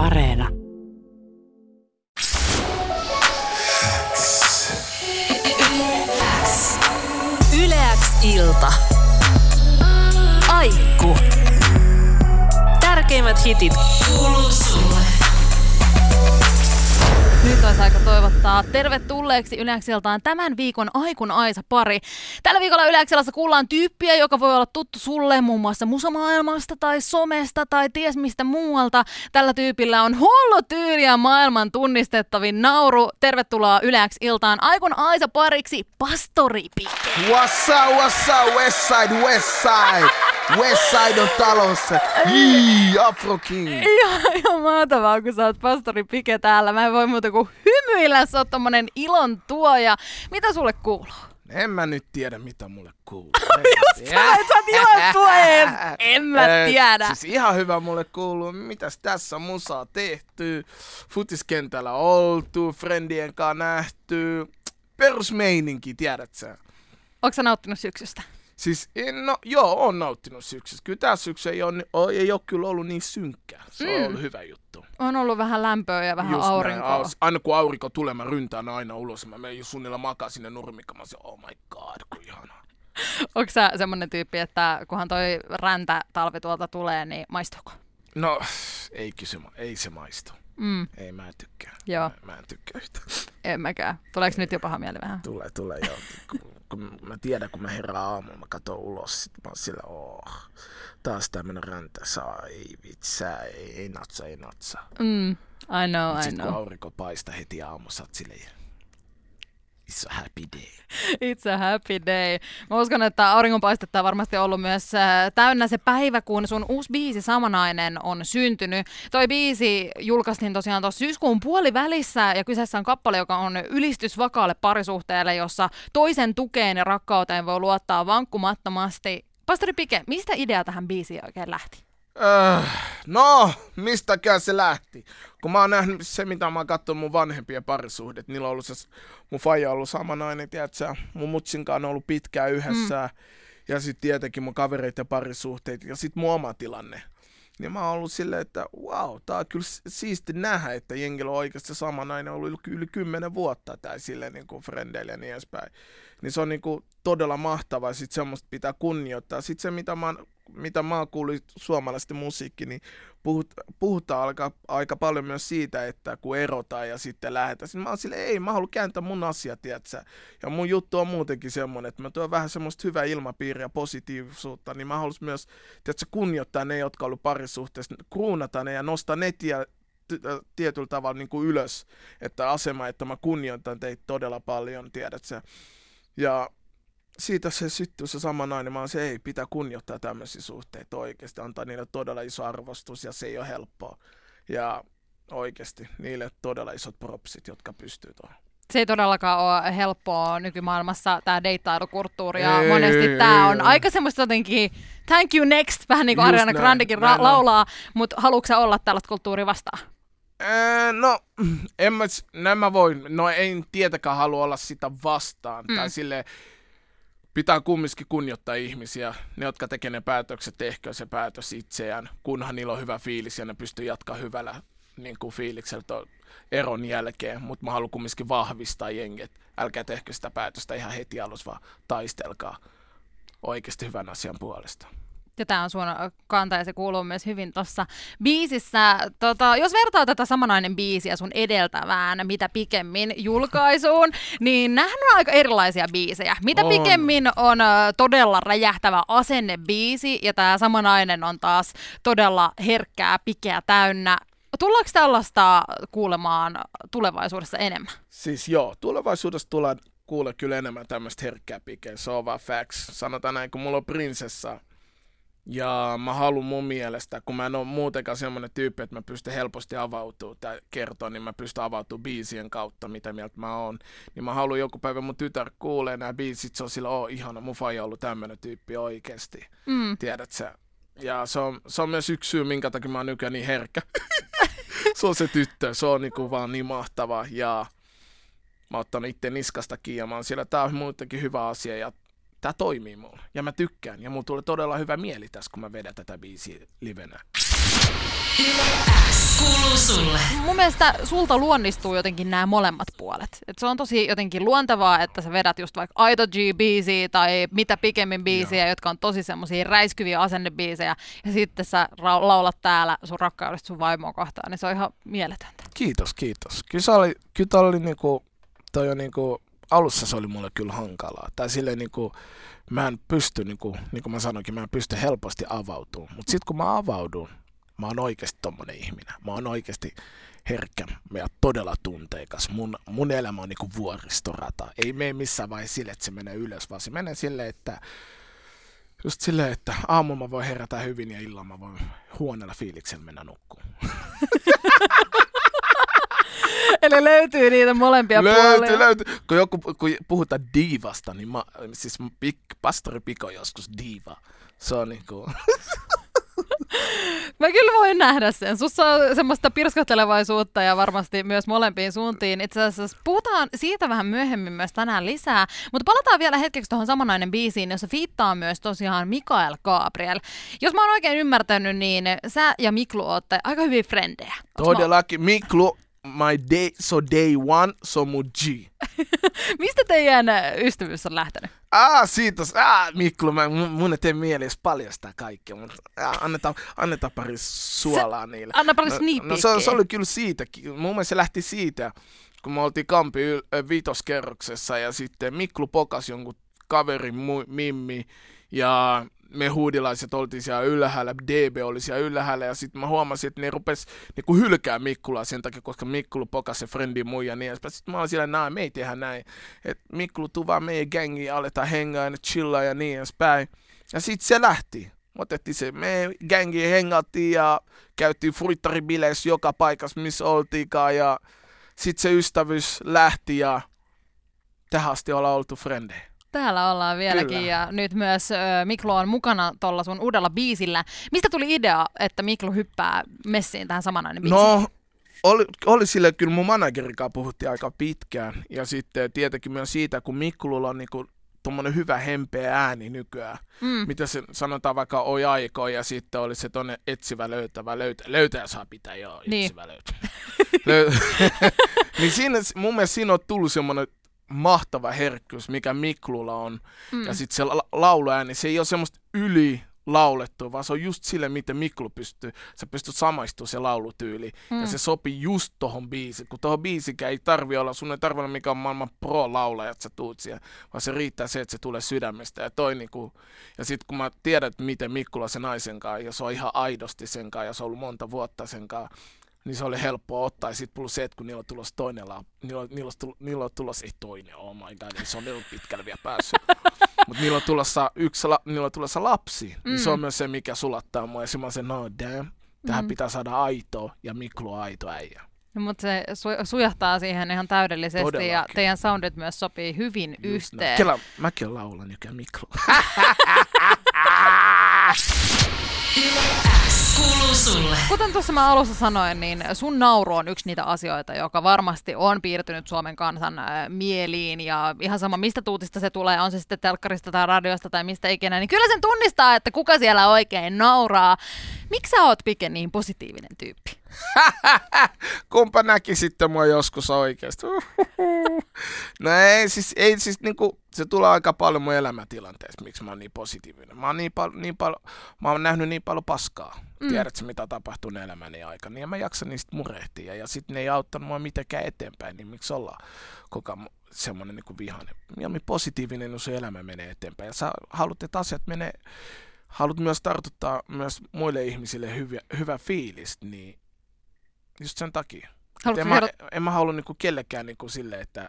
Areena. Yleäks ilta. Aikku. Tärkeimmät hitit kuuluu sulle. Nyt olisi aika toivottaa tervetulleeksi Yleäksiltaan tämän viikon Aikun Aisa pari. Tällä viikolla Yleäksilassa kuullaan tyyppiä, joka voi olla tuttu sulle muun muassa musamaailmasta tai somesta tai ties mistä muualta. Tällä tyypillä on hullu tyyli ja maailman tunnistettavin nauru. Tervetuloa Yleäksiltaan Aikun Aisa pariksi Pastori Pike. What's up, what's up, west side, west side. West side on talossa. Jii, Afro King. Ihan, ihan mahtavaa, kun sä oot pastori Pike täällä. Mä en voi muuta kuin hymyillä, sä oot tommonen ilon tuoja. Mitä sulle kuuluu? En mä nyt tiedä, mitä mulle kuuluu. Just sä, oot ilon tuoja. En mä tiedä. Siis ihan hyvä mulle kuuluu. Mitäs tässä musaa tehty? Futiskentällä oltu, friendien kanssa nähty. Perusmeininki, tiedät sä? Onko sä nauttinut syksystä? Siis, no joo, on nauttinut syksystä. Kyllä tää syksy ei ole, ei ole kyllä ollut niin synkkää. Se on Mm. ollut hyvä juttu. On ollut vähän lämpöä ja vähän Just näin. aurinkoa. Aus- Aina kun aurinko tulee, mä ryntään aina ulos. Mä menen suunnilla makaa sinne nurmikkaan. Mä oh my god, kun ihanaa. Onko sä semmonen tyyppi, että kunhan toi räntä talvi tuolta tulee, niin maistuuko? No, ei kysy, ei se maistu. Mm, Ei, mä en tykkää. Joo. Mä, mä en tykkää yhtä. en mäkään. Tuleeko nyt jo paha mieli vähän? Tulee, tulee joo. kun, kun mä tiedän, kun mä herään aamulla, mä katson ulos, sit mä oon sillä, oh, taas tämmönen räntä saa, ei vitsää, ei, ei natsa, ei natsa. Mm, I know, I Sitten kun know. aurinko paistaa heti aamussa, silleen, it's a happy day. It's a happy day. Mä uskon, että auringonpaistetta on varmasti ollut myös äh, täynnä se päivä, kun sun uusi biisi Samanainen on syntynyt. Toi biisi julkaistiin tosiaan tuossa syyskuun puolivälissä ja kyseessä on kappale, joka on ylistys vakaalle parisuhteelle, jossa toisen tukeen ja rakkauteen voi luottaa vankkumattomasti. Pastori Pike, mistä idea tähän biisiin oikein lähti? Öh, no, mistäkään se lähti? Kun mä oon nähnyt se, mitä mä oon katsonut mun vanhempien parisuhdet, niillä on ollut se, mun faija on ollut sama nainen, tiedätkö, mun mutsin kanssa on ollut pitkään yhdessä, mm. ja sitten tietenkin mun kavereiden parisuhteet, ja sitten mun oma tilanne. Niin mä oon ollut silleen, että wow, tää on kyllä siisti nähdä, että jengillä on oikeasti sama nainen ollut yli, kymmenen vuotta tai silleen niin kuin frendeillä ja niin edespäin. Niin se on niin kuin todella mahtavaa, sit semmoista pitää kunnioittaa. Sitten se, mitä mä, oon- mitä mä oon kuullut suomalaisten musiikki, niin puhut, puhutaan aika, aika paljon myös siitä, että kun erotaan ja sitten lähdetään. Sitten mä oon ei, mä haluan kääntää mun asia, tiedätkö? Ja mun juttu on muutenkin semmoinen, että mä tuon vähän semmoista hyvää ilmapiiriä, positiivisuutta, niin mä haluaisin myös, tiedätkö, kunnioittaa ne, jotka on ollut parisuhteessa, kruunata ne ja nostaa ne tie, ty- äh, tietyllä tavalla niin kuin ylös, että asema, että mä kunnioitan teitä todella paljon, tiedätkö? Ja siitä se syttyy se sama nainen, oon se, ei, pitää kunnioittaa tämmöisiä suhteita oikeasti, antaa niille todella iso arvostus ja se ei ole helppoa. Ja oikeasti, niille todella isot propsit, jotka pystyy tuohon. Se ei todellakaan ole helppoa nykymaailmassa, tämä deittailukulttuuri, ja Ei, monesti ei, tämä ei on ole. aika semmoista jotenkin thank you next, vähän niin kuin Just Ariana näin, Grandekin ra- näin on. laulaa, mutta haluatko olla tällaista kulttuuria vastaan? Ää, no, en mä, näin mä voin, no en tietenkään halua olla sitä vastaan, mm. tai sille pitää kumminkin kunnioittaa ihmisiä, ne jotka tekee ne päätökset, tehkö se päätös itseään, kunhan niillä on hyvä fiilis ja ne pystyy jatkaa hyvällä niin kuin fiiliksellä to- eron jälkeen, mutta mä haluan kumminkin vahvistaa jenget, älkää tehkö sitä päätöstä ihan heti alussa, vaan taistelkaa oikeasti hyvän asian puolesta. Ja tämä on sun kanta ja se kuuluu myös hyvin tuossa biisissä. Tota, jos vertaa tätä samanainen biisiä sun edeltävään, mitä pikemmin julkaisuun, niin nämähän on aika erilaisia biisejä. Mitä On. pikemmin on ö, todella räjähtävä asennebiisi ja tämä samanainen on taas todella herkkää, pikeä täynnä. Tullaanko tällaista kuulemaan tulevaisuudessa enemmän? Siis joo, tulevaisuudessa tulee kuule kyllä enemmän tämmöistä herkkää pikeä, se on vaan facts. Sanotaan näin, kun mulla on prinsessa, ja mä haluan mun mielestä, kun mä en ole muutenkaan semmoinen tyyppi, että mä pystyn helposti avautumaan tai kertoa, niin mä pystyn avautumaan biisien kautta, mitä mieltä mä oon. Niin mä haluan joku päivä mun tytär kuulee nämä biisit, se on sillä, oo ihana, mun faija on ollut tämmöinen tyyppi oikeesti. Mm. Tiedät sä? Ja se on, se on myös yksi syy, minkä takia mä oon nykyään niin herkkä. se on se tyttö, se on niinku vaan niin mahtava ja mä oon ottanut itse niskasta kiinni ja mä oon siellä, tää on muutenkin hyvä asia ja tää toimii mulle. Ja mä tykkään ja mulla tulee todella hyvä mieli tässä, kun mä vedän tätä biisiä livenä. Kuuluu sulle. Mun mielestä sulta luonnistuu jotenkin nämä molemmat puolet. Et se on tosi jotenkin luontevaa, että sä vedät just vaikka Aito G-biisiä tai mitä pikemmin biisiä, jotka on tosi semmoisia räiskyviä asennebiisejä. Ja sitten sä ra- laulat täällä sun rakkaudesta sun vaimoa kohtaan, niin se on ihan mieletöntä. Kiitos, kiitos. Kyllä oli, kyllä oli niinku, toi on niinku, alussa se oli mulle kyllä hankalaa. Tai silleen niinku, mä en pysty, niinku, niin kuin mä sanoinkin, mä en pysty helposti avautumaan. Mutta sitten kun mä avaudun, mä oon oikeasti tommonen ihminen. Mä oon oikeasti herkkä ja todella tunteikas. Mun, mun elämä on niinku vuoristorata. Ei mene missään vaiheessa sille, että se menee ylös, vaan se menee silleen, että just silleen, että aamulla mä voin herätä hyvin ja illalla mä voin huoneella fiiliksellä mennä nukkuun. Eli löytyy niitä molempia Löytyy, puolia. löytyy. Kun joku kun puhutaan diivasta, niin mä, siis pik, pastori Piko on joskus diiva. Se on niinku... Mä kyllä voin nähdä sen. Sussa on semmoista pirskottelevaisuutta ja varmasti myös molempiin suuntiin. Itse asiassa puhutaan siitä vähän myöhemmin myös tänään lisää, mutta palataan vielä hetkeksi tuohon samanainen biisiin, jossa fiittaa myös tosiaan Mikael Gabriel. Jos mä oon oikein ymmärtänyt, niin sä ja Miklu ootte aika hyviä frendejä. Mä- Todellakin. Miklu, my day, so day one, so mun G. Mistä teidän ystävyys on lähtenyt? Ah, siitä, ah, Miklu, mä, mun, ei tee mieli edes paljastaa kaikkea, mutta ah, annetaan, annetaan pari suolaa niille. Anna pari no, no, se, se, oli kyllä siitä, mun mielestä se lähti siitä, kun me oltiin Kampi yl- ö, vitoskerroksessa ja sitten Miklu pokas jonkun kaverin mu- Mimmi ja me huudilaiset oltiin siellä ylhäällä, DB oli siellä ylhäällä ja sitten mä huomasin, että ne rupes niinku hylkää Mikkulaa sen takia, koska Mikkulu pokas se frendi muu ja niin edespäin. Sitten mä olin siellä, näin, me ei tehdä näin. Että Mikkulu tuu vaan meidän gängiin aletaan hengaa ja chillaa ja niin edespäin. Ja sitten se lähti. Otettiin se, me gängiin hengattiin ja käytiin fruittaribileissä joka paikassa, missä oltiinkaan ja sitten se ystävyys lähti ja tähän asti ollaan oltu frendejä. Täällä ollaan vieläkin Kyllä. ja nyt myös ö, Miklu on mukana tuolla sun uudella biisillä. Mistä tuli idea, että Miklu hyppää messiin tähän samanainen biisiin? No, oli, oli sille kyllä mun managerikaan puhuttiin aika pitkään. Ja sitten tietenkin myös siitä, kun Mikkululla on niinku tommonen hyvä hempeä ääni nykyään. Mm. Mitä se sanotaan vaikka oi aiko ja sitten oli se tonne etsivä löytävä löytä. Löytäjä saa pitää, joo, Niin. etsivä löytä. Löy- niin siinä, mun mielestä siinä on tullut semmonen mahtava herkkyys, mikä Miklulla on. Mm. Ja sitten se la- lauluääni, se ei ole semmoista yli laulettua, vaan se on just sille, miten Miklu pystyy. Sä pystyt samaistumaan se laulutyyli. Mm. Ja se sopii just tohon biisiin. Kun tohon biisikään ei tarvi olla, sun ei tarvi olla mikä on maailman pro-laulaja, että sä tuut siellä. Vaan se riittää se, että se tulee sydämestä. Ja, toi niinku, ja sit kun mä tiedän, miten Mikkula se naisen kanssa, ja se on ihan aidosti sen kanssa, ja se on ollut monta vuotta sen kanssa, niin se oli helppo ottaa. Ja sitten plus se, että kun niillä on tulossa toinen la- niillä on, niillä on, tulossa, niillä on tulossa, ei toinen, oh my god, ei se on niin pitkälle vielä päässyt. Mutta niillä on tulossa yksi, la, niillä on tulossa lapsi, mm. niin se on myös se, mikä sulattaa mua. Ja mä oon se, no damn, tähän mm. pitää saada aitoa, ja Miklu on aito äijä. No, mutta se su- sujahtaa siihen ihan täydellisesti ja Todellakin. teidän soundit myös sopii hyvin Just yhteen. Kela, mäkin olen laulan nykyään Miklu. Kuuluu sulle. Kuten tuossa mä alussa sanoin, niin sun nauru on yksi niitä asioita, joka varmasti on piirtynyt Suomen kansan äh, mieliin ja ihan sama mistä tuutista se tulee, on se sitten telkkarista tai radiosta tai mistä ikinä, niin kyllä sen tunnistaa, että kuka siellä oikein nauraa. Miksi sä oot Pike niin positiivinen tyyppi? Kumpa näki sitten mua joskus oikeasti. No ei siis, ei siis niinku, se tulee aika paljon mun elämäntilanteesta, miksi mä oon niin positiivinen. Mä oon, niin pal- niin pal- mä oon nähnyt niin paljon paskaa. Mm. Tiedätkö, mitä tapahtuu elämäni aikana. Ja mä jaksan niistä murehtia. Ja sitten ne ei auttanut mua mitenkään eteenpäin, niin miksi olla koko semmoinen niin vihainen. Mieluummin positiivinen, jos elämä menee eteenpäin. Ja sä haluat, että asiat menee, haluat myös tartuttaa myös muille ihmisille hyviä, hyvä fiilis, niin just sen takia. En, mä, en mä halua niinku kellekään niinku silleen, että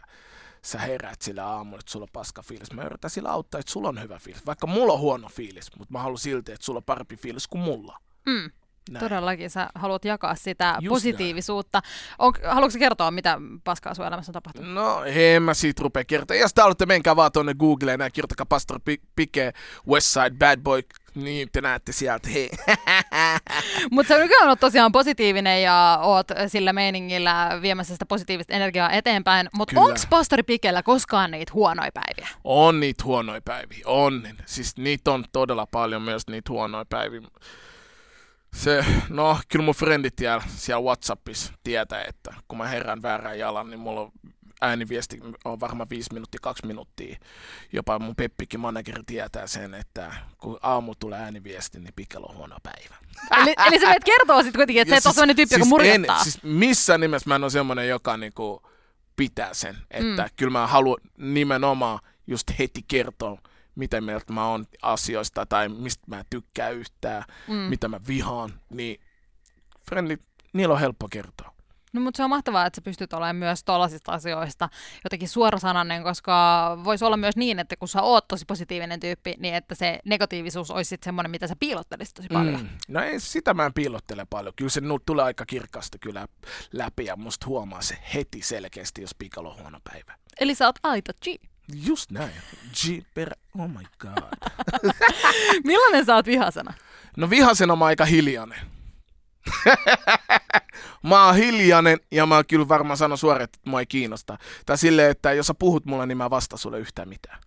sä heräät sillä aamulla, että sulla on paska fiilis. Mä yritän sillä auttaa, että sulla on hyvä fiilis. Vaikka mulla on huono fiilis, mutta mä haluan silti, että sulla on parempi fiilis kuin mulla. Mm. Näin. Todellakin sä haluat jakaa sitä Just positiivisuutta. On, haluatko kertoa, mitä paskaa sun elämässä on tapahtunut? No, en mä siitä rupea kertoa. Jos te haluatte, menkää vaan tonne Googleen ja kirjoittakaa Pastor Pi- Pike, Westside Bad Boy, niin te näette sieltä, hei. Mutta sä nykyään oot tosiaan positiivinen ja oot sillä meiningillä viemässä sitä positiivista energiaa eteenpäin. Mutta onko pastori Pikellä koskaan niitä huonoja päiviä? On niitä huonoja päiviä, on. Siis niitä on todella paljon myös niitä huonoja päiviä. Se, no, kyllä mun frendit siellä, siellä Whatsappissa tietää, että kun mä herään väärään jalan, niin mulla on ääniviesti on varmaan viisi minuuttia, kaksi minuuttia. Jopa mun Peppikin manageri tietää sen, että kun aamu tulee ääniviesti, niin Pikkel on huono päivä. Eli, eli sä menet kertoa sitten kuitenkin, että Ja sä et ole sellainen tyyppi, joka murjattaa. En, siis missään nimessä mä en ole semmoinen, joka niinku pitää sen. Että mm. kyllä mä haluan nimenomaan just heti kertoa, mitä mieltä mä oon asioista tai mistä mä tykkään yhtään, mm. mitä mä vihaan. Niin friendit, niillä on helppo kertoa. No mutta se on mahtavaa, että sä pystyt olemaan myös tollaisista asioista jotenkin suorasanainen, koska voisi olla myös niin, että kun sä oot tosi positiivinen tyyppi, niin että se negatiivisuus olisi sitten semmoinen, mitä sä piilottelisit tosi paljon. Mm. No ei, sitä mä en piilottele paljon. Kyllä se tulee aika kirkasta kyllä läpi ja musta huomaa se heti selkeästi, jos pikalla on huono päivä. Eli sä oot aito G. Just näin. G per... Oh my god. Millainen sä oot vihasena? No vihasena mä oon aika hiljainen. mä oon hiljainen ja mä kyllä varmaan sanon suoraan, että mua ei kiinnosta. Tai silleen, että jos sä puhut mulle, niin mä vastaan sulle yhtään mitään.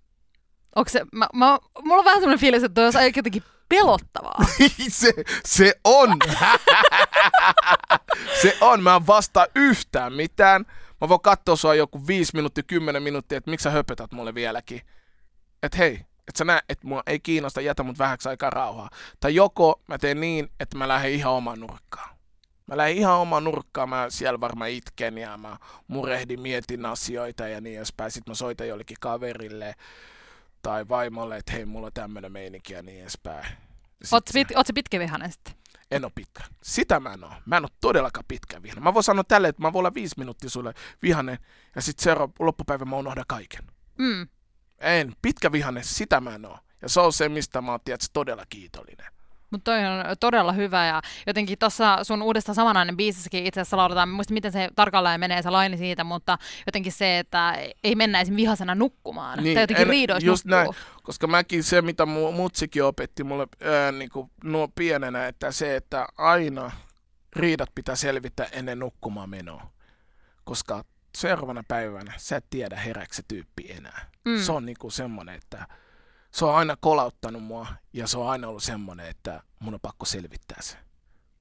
Onko se, mä, mä, mulla on vähän semmoinen fiilis, että toi olisi jotenkin pelottavaa. se, se on. se on. Mä en vastaa yhtään mitään. Mä voin katsoa sua joku 5 minuuttia, 10 minuuttia, että miksi sä höpötät mulle vieläkin. Että hei, että sä näet, että mua ei kiinnosta, jätä mut vähäksi aikaa rauhaa. Tai joko mä teen niin, että mä lähden ihan omaan nurkkaan. Mä lähden ihan omaan nurkkaan, mä siellä varmaan itken ja mä murehdin, mietin asioita ja niin edespäin. Sitten mä soitan jollekin kaverille tai vaimolle, että hei, mulla on tämmönen meininki ja niin edespäin. Oot, pit, oot sä pitkävihainen sitten? En ole pitkä. Sitä mä en oo. Mä en oo todellakaan pitkä vihainen. Mä voin sanoa tälle, että mä voin olla viisi minuuttia sulle vihainen ja sitten seuraava loppupäivä mä unohdan kaiken. Mm. En. Pitkä vihainen, sitä mä en oo. Ja se on se, mistä mä oon tietysti todella kiitollinen. Mutta toi on todella hyvä ja jotenkin tuossa sun uudesta samanainen biisissäkin itse asiassa lauletaan, muista miten se tarkalleen menee se laini siitä, mutta jotenkin se, että ei mennä esim. vihasena nukkumaan. Niin, tai jotenkin riidoissa just nukkuu. näin, koska mäkin se, mitä mu, mutsikin opetti mulle ää, niin kuin nuo pienenä, että se, että aina riidat pitää selvittää ennen nukkumaan menoa. Koska seuraavana päivänä sä et tiedä herääkö se tyyppi enää. Mm. Se on niinku semmonen, että se on aina kolauttanut mua ja se on aina ollut semmonen, että mun on pakko selvittää se.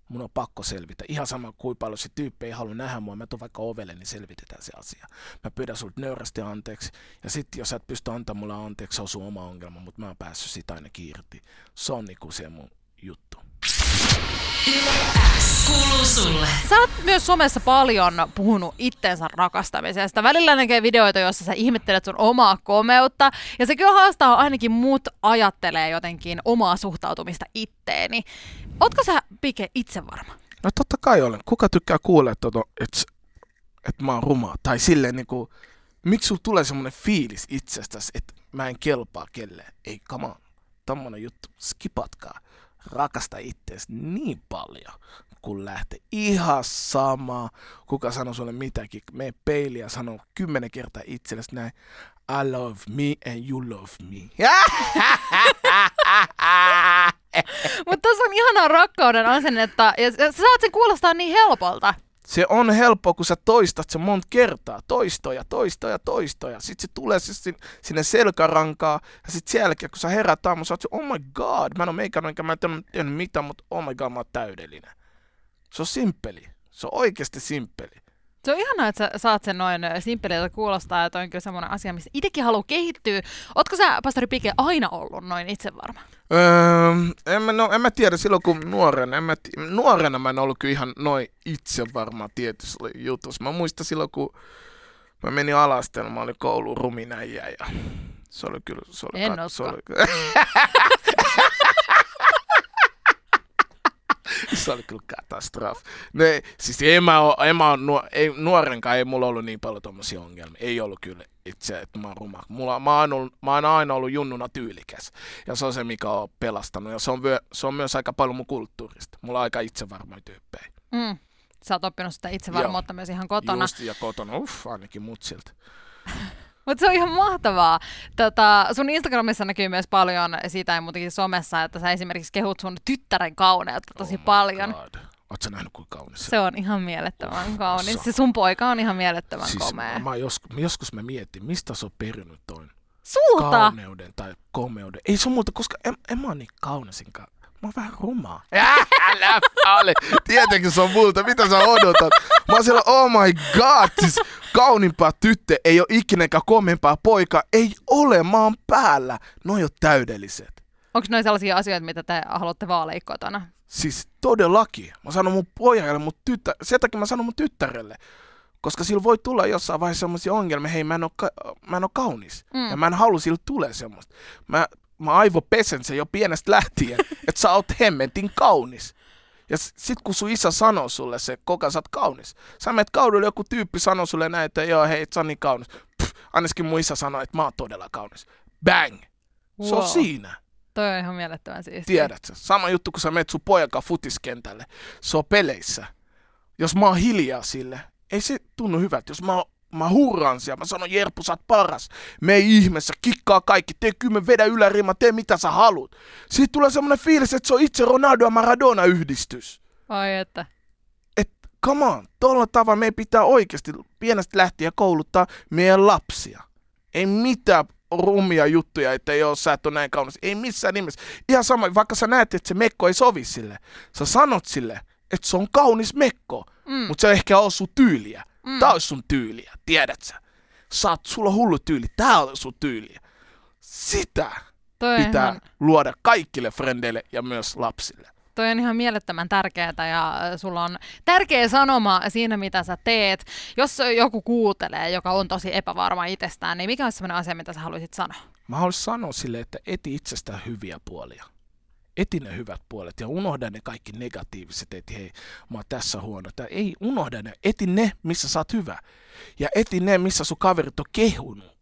Mun on pakko selvitä. Ihan sama kuin paljon se tyyppi ei halua nähdä mua, mä tuun vaikka ovelle, niin selvitetään se asia. Mä pyydän sulta nöyrästi anteeksi. Ja sitten jos sä et pysty antamaan mulle anteeksi, se on sun oma ongelma, mutta mä oon päässyt sitä aina irti. Se on niinku se mun juttu. Sulle. Sä oot myös somessa paljon puhunut itteensä rakastamisesta. Välillä näkee videoita, joissa sä ihmettelet sun omaa komeutta. Ja se kyllä haastaa ainakin muut ajattelee jotenkin omaa suhtautumista itteeni. Ootko sä, Pike, itse varma? No totta kai olen. Kuka tykkää kuulla, että, että, että, mä oon ruma? Tai silleen niinku, miksi sulla tulee semmonen fiilis itsestäsi, että mä en kelpaa kelleen? Ei, come on. Tommonen juttu. Skipatkaa. Rakasta ittees niin paljon, kun lähtee. Ihan sama, kuka sanoo sulle mitäkin. Mene peiliin ja sano kymmenen kertaa itsellesi näin. I love me and you love me. Mutta tuossa on ihanaa rakkauden asennetta ja sä saat sen kuulostaa niin helpolta. Se on helppo, kun sä toistat sen monta kertaa. Toistoja, toistoja, toistoja. Sitten se tulee sin- sinne selkärankaa. Ja sitten sen jälkeen, kun sä herät aamu, sä oot se, oh my god, mä en ole meikannut, enkä mä en tehnyt- mitään, mutta oh my god, mä oon täydellinen. Se on simppeli. Se on oikeasti simppeli. Se on ihanaa, että sä saat sen noin simppeliltä kuulostaa, ja toi on kyllä semmoinen asia, missä itsekin haluaa kehittyä. Ootko sä, pastori Pike, aina ollut noin itsevarma? Öö, en, mä, no, en mä tiedä, silloin kun nuorena, en mä, ti- nuorena mä en ollut kyllä ihan noin itse varma tietyssä jutussa. Mä muistan silloin, kun mä menin alasteen, mä olin koulun ruminäijä ja se oli kyllä... Se oli, En kat- se oli, se oli kyllä katastrofi. Ne, siis en mä, oo, en mä oo, ei, nuorenkaan ei mulla ollut niin paljon tommosia ongelmia. Ei ollut kyllä itse, että mä oon ruma. Mulla, mä, oon ollut, mä oon aina ollut junnuna tyylikäs. Ja se on se, mikä on pelastanut. Ja se on, vyö, se on myös aika paljon mun kulttuurista. Mulla on aika itsevarmoja tyyppejä. Mm. Sä oot oppinut sitä itsevarmuutta myös ihan kotona. Just, ja kotona, uff, ainakin mutsilta. Mutta se on ihan mahtavaa. Tota, sun Instagramissa näkyy myös paljon siitä ja muutenkin somessa, että sä esimerkiksi kehut sun tyttären kauneutta tosi Oh paljon. God. Sä nähnyt, kuinka kaunis se Se on ihan mielettömän Uff, kaunis. se- Se sun poika on ihan mielettömän siis, komea. mä joskus, joskus mä mietin, mistä se on perinyt toin Sulta! kauneuden tai komeuden. Ei se on multa, koska en, en mä oo niin kaunisinkaan. Mä oon vähän rumaa. Älä ole. Tietenkin se on multa. Mitä sä odotat? Mä oon siellä, oh my god. Siis kauniimpaa tyttö ei ole ikinäkään komeampaa poika. Ei ole, mä oon päällä. No jo täydelliset. Onko noin sellaisia asioita, mitä te haluatte vaaleja kotona? Siis todellakin. Mä sanon mun pojalle, mun tyttö... sen takia mä sanon mun tyttärelle. Koska sillä voi tulla jossain vaiheessa semmoisia ongelmia, hei mä en oo, ka- mä en oo kaunis. Mm. Ja mä en halua sillä tulee semmoista. Mä, mä aivopesen sen jo pienestä lähtien, että sä oot hemmentin kaunis. Ja sit kun sun isä sanoo sulle se, koko sä oot kaunis. Sä menet kaudella, joku tyyppi sanoo sulle näin, että joo hei, et sä oot niin kaunis. Pff, ainakin mun isä sanoi, että mä oon todella kaunis. Bang! Se on Wow. siinä. Toi on ihan mielettömän siistiä. Tiedät sä? Sama juttu, kun sä menet sun pojan futiskentälle. Se on peleissä. Jos mä oon hiljaa sille, ei se tunnu hyvältä. Jos mä, oon- mä hurraan siellä, mä sanon Jerpu, sä oot paras. Me ihmeessä, kikkaa kaikki, tee kymmen, vedä ylärima, tee mitä sä haluat. Siitä tulee semmonen fiilis, että se on itse Ronaldo ja Maradona yhdistys. Ai että. Et come on, tuolla tavalla meidän pitää oikeasti pienestä lähtien kouluttaa meidän lapsia. Ei mitään rumia juttuja, että joo, sä et ole näin kaunis. Ei missään nimessä. Ihan sama, vaikka sä näet, että se mekko ei sovi sille. Sä sanot sille, että se on kaunis mekko, Mm. mutta se ehkä on sun tyyliä. Mm. Tää olisi sun tyyliä, tiedät sä? Saat, sulla on hullu tyyli, tää on sun tyyliä. Sitä Toi on, pitää ihan, luoda kaikille frendeille ja myös lapsille. toi on ihan mielettömän tärkeää ja äh, sulla on tärkeä sanoma siinä, mitä sä teet. Jos joku kuuntelee, joka on tosi epävarma itsestään, niin mikä olisi sellainen asia, mitä sä haluaisit sanoa? Mä haluaisin sanoa sille, että eti itsestään hyviä puolia. Eti ne hyvät puolet ja unohda ne kaikki negatiiviset, että hei, mä oon tässä huono. Tai ei, unohda ne. Eti ne, missä sä oot hyvä. Ja eti ne, missä sun kaverit on kehunut,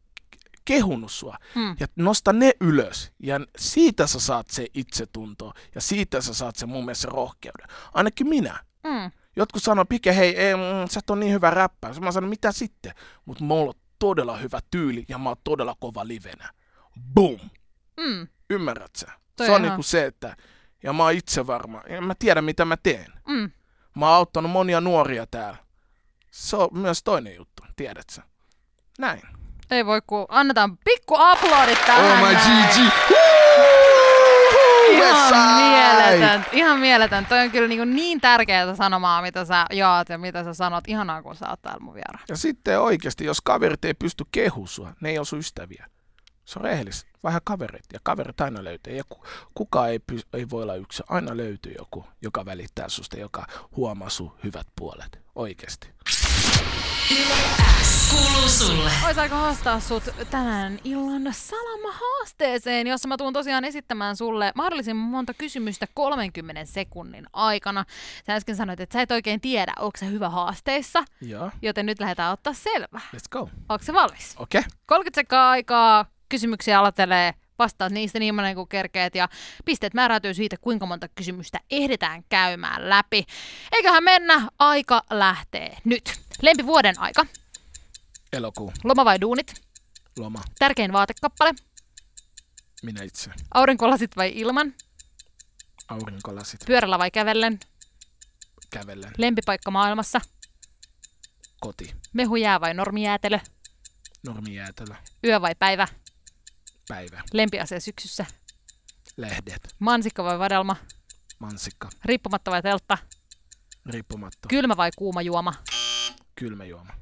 kehunut sua. Mm. Ja nosta ne ylös. Ja siitä sä saat se itsetunto. Ja siitä sä saat se mun mielestä rohkeuden. Ainakin minä. Mm. Jotkut sanoo, Pike, hei, ei, mm, sä et ole niin hyvä räppää. Mä sanon, mitä sitten? Mutta mulla on todella hyvä tyyli ja mä oon todella kova livenä. Boom! Mm. Ymmärrät sä? Toi se on ihan- niinku se, että ja mä oon itse varma. Ja mä tiedän, mitä mä teen. Mm. Mä oon auttanut monia nuoria täällä. Se on myös toinen juttu, tiedät sä? Näin. Ei voi ku... Annetaan pikku aplodit tähän. Oh my. GG! Ihan mieletön, ihan mieletön. Toi on kyllä niin, niin tärkeää sanomaa, mitä sä jaat ja mitä sä sanot. Ihanaa, kun sä oot täällä mun vieraan. Ja sitten oikeasti, jos kaverit ei pysty kehu sua, ne ei ole sun ystäviä. Se on rehellistä. Vähän kaverit. Ja kaverit aina löytyy. Ja ku, kukaan ei, py, ei voi olla yksin. Aina löytyy joku, joka välittää susta, joka huomaa sun hyvät puolet. X kuuluu sulle. Ois aika haastaa sut tänään illan salama-haasteeseen, jossa mä tuun tosiaan esittämään sulle mahdollisimman monta kysymystä 30 sekunnin aikana. Sä äsken sanoit, että sä et oikein tiedä, onko se hyvä haasteissa, Joo, joten nyt lähdetään ottaa selvää. let's go. Onko se valmis? Okei. Okay. 30 sekkaa aikaa, kysymyksiä aloittelee, vastaat niistä niin monen kuin kerkeet ja pisteet määräytyy siitä, kuinka monta kysymystä ehditään käymään läpi. Eiköhän mennä, aika lähtee nyt. Lempivuoden aika, Elokuu, loma vai duunit, loma, tärkein vaatekappale, minä itse. aurinkolasit vai ilman, Aurinkolasit, pyörällä vai kävellen, kävellen, lempipaikka maailmassa, koti, mehujää vai normijäätelö, normijäätelö, yö vai päivä, päivä, lempiasia syksyssä, lehdet, mansikka vai vadelma, mansikka, riippumatta vai teltta, riippumatta, kylmä vai kuuma juoma. kylmä juoma.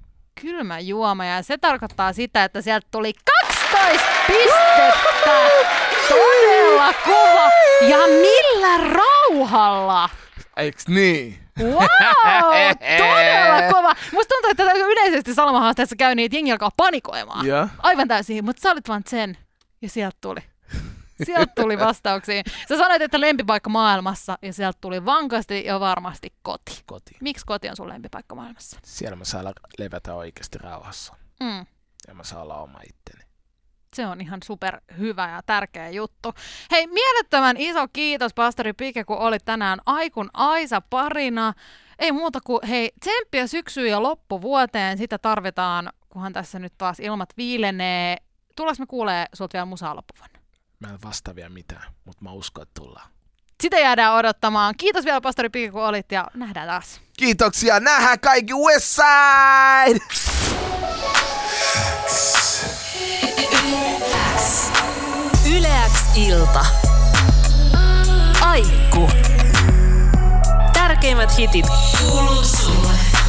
kylmä juoma ja se tarkoittaa sitä, että sieltä tuli 12 pistettä. Todella kova. Ja millä rauhalla? Eiks niin? Wow, todella kova. Musta tuntuu, että yleisesti salamahaasteessa käy niin, että jengi alkaa panikoimaan. Joo. Aivan täysin, mutta sä olit vaan sen. Ja sieltä tuli. Sieltä tuli vastauksia. Sä sanoit, että lempipaikka maailmassa ja sieltä tuli vankasti ja varmasti koti. Koti. Miksi koti on sun lempipaikka maailmassa? Siellä mä saan levätä oikeasti rauhassa. Mm. Ja mä saan olla oma itteni. Se on ihan super hyvä ja tärkeä juttu. Hei, mielettömän iso kiitos pastori Pike, kun olit tänään Aikun Aisa parina. Ei muuta kuin, hei, tsemppiä syksyyn ja loppuvuoteen. Sitä tarvitaan, kunhan tässä nyt taas ilmat viilenee. Tullaanko me kuulee sulta vielä musaa loppuvuonna? Mä en vastaa vielä mitään, mutta mä uskon, että tullaan. Sitä jäädään odottamaan. Kiitos vielä pastori Pike, kun olit ja nähdään taas. Kiitoksia, nähdään kaikki Westside! Yle X ilta. Aikku. Tärkeimmät hitit Kuuluu sulle.